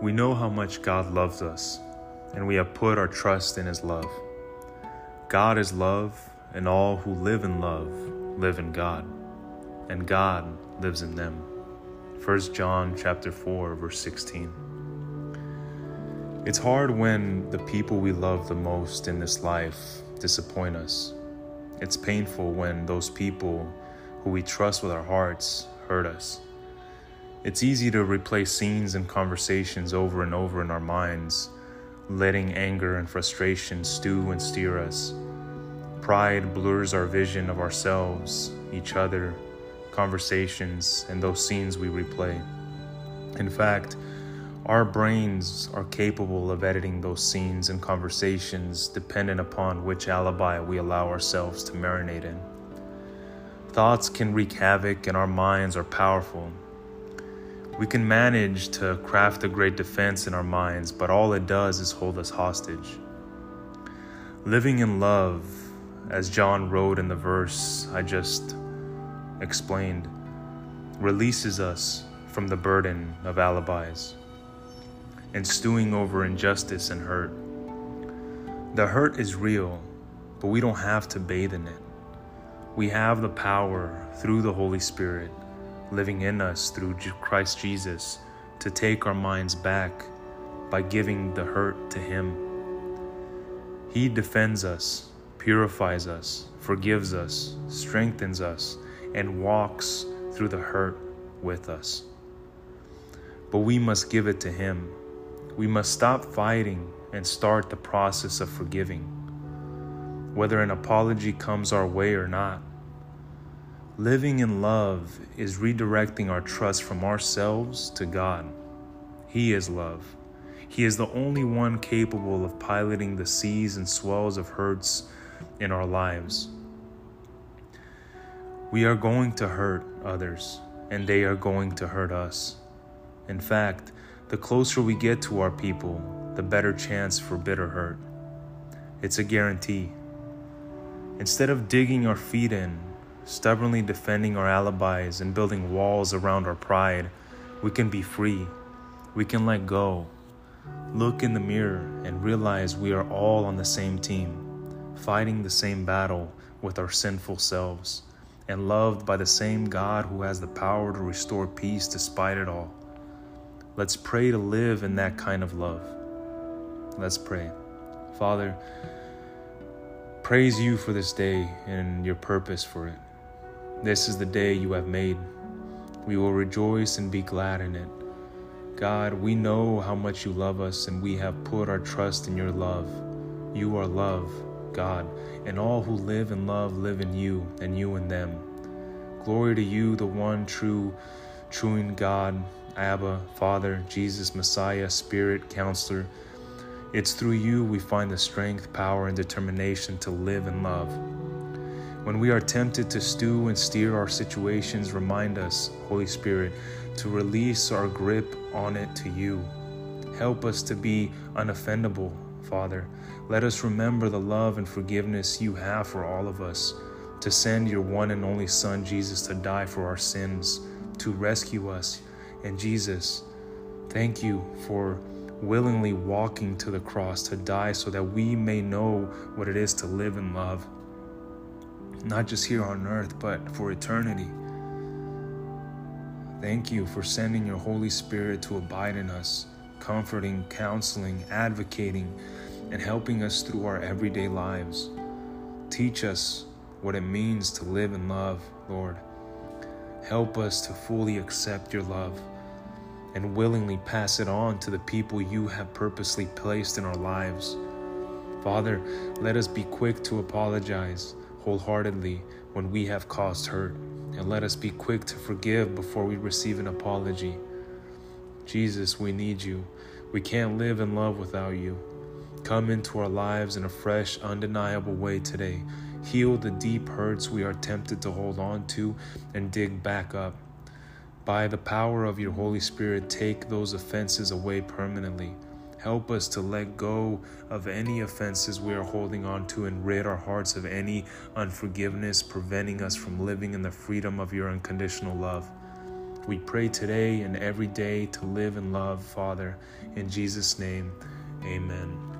We know how much God loves us, and we have put our trust in His love. God is love, and all who live in love live in God, and God lives in them. 1 John chapter 4 verse 16. It's hard when the people we love the most in this life disappoint us. It's painful when those people who we trust with our hearts hurt us. It's easy to replay scenes and conversations over and over in our minds, letting anger and frustration stew and steer us. Pride blurs our vision of ourselves, each other, conversations, and those scenes we replay. In fact, our brains are capable of editing those scenes and conversations dependent upon which alibi we allow ourselves to marinate in. Thoughts can wreak havoc, and our minds are powerful. We can manage to craft a great defense in our minds, but all it does is hold us hostage. Living in love, as John wrote in the verse I just explained, releases us from the burden of alibis and stewing over injustice and hurt. The hurt is real, but we don't have to bathe in it. We have the power through the Holy Spirit living in us through Christ Jesus to take our minds back by giving the hurt to Him. He defends us, purifies us, forgives us, strengthens us, and walks through the hurt with us. But we must give it to Him we must stop fighting and start the process of forgiving, whether an apology comes our way or not. Living in love is redirecting our trust from ourselves to God. He is love. He is the only one capable of piloting the seas and swells of hurts in our lives. We are going to hurt others, and they are going to hurt us. In fact, the closer we get to our people, the better chance for bitter hurt. It's a guarantee. Instead of digging our feet in, stubbornly defending our alibis, and building walls around our pride, we can be free. We can let go. Look in the mirror and realize we are all on the same team, fighting the same battle with our sinful selves, and loved by the same God who has the power to restore peace despite it all. Let's pray to live in that kind of love. Let's pray. Father, praise you for this day and your purpose for it. This is the day you have made. We will rejoice and be glad in it. God, we know how much you love us, and we have put our trust in your love. You are love, God, and all who live in love live in you, and you in them. Glory to you, the one true, true God Abba, Father, Jesus, Messiah, Spirit, Counselor. It's through you we find the strength, power, and determination to live and love. When we are tempted to stew and steer our situations, remind us, Holy Spirit, to release our grip on it to you. Help us to be unoffendable, Father. Let us remember the love and forgiveness you have for all of us, to send your one and only Son, Jesus, to die for our sins, to rescue us and Jesus, thank you for willingly walking to the cross to die so that we may know what it is to live in love, not just here on earth, but for eternity. Thank you for sending your Holy Spirit to abide in us, comforting, counseling, advocating, and helping us through our everyday lives. Teach us what it means to live in love, Lord. Help us to fully accept your love and willingly pass it on to the people you have purposely placed in our lives. Father, let us be quick to apologize wholeheartedly when we have caused hurt, and let us be quick to forgive before we receive an apology. Jesus, we need you. We can't live in love without you. Come into our lives in a fresh, undeniable way today Heal the deep hurts we are tempted to hold on to and dig back up. By the power of your Holy Spirit, take those offenses away permanently. Help us to let go of any offenses we are holding on to and rid our hearts of any unforgiveness, preventing us from living in the freedom of your unconditional love. We pray today and every day to live in love, Father. In Jesus' name, amen.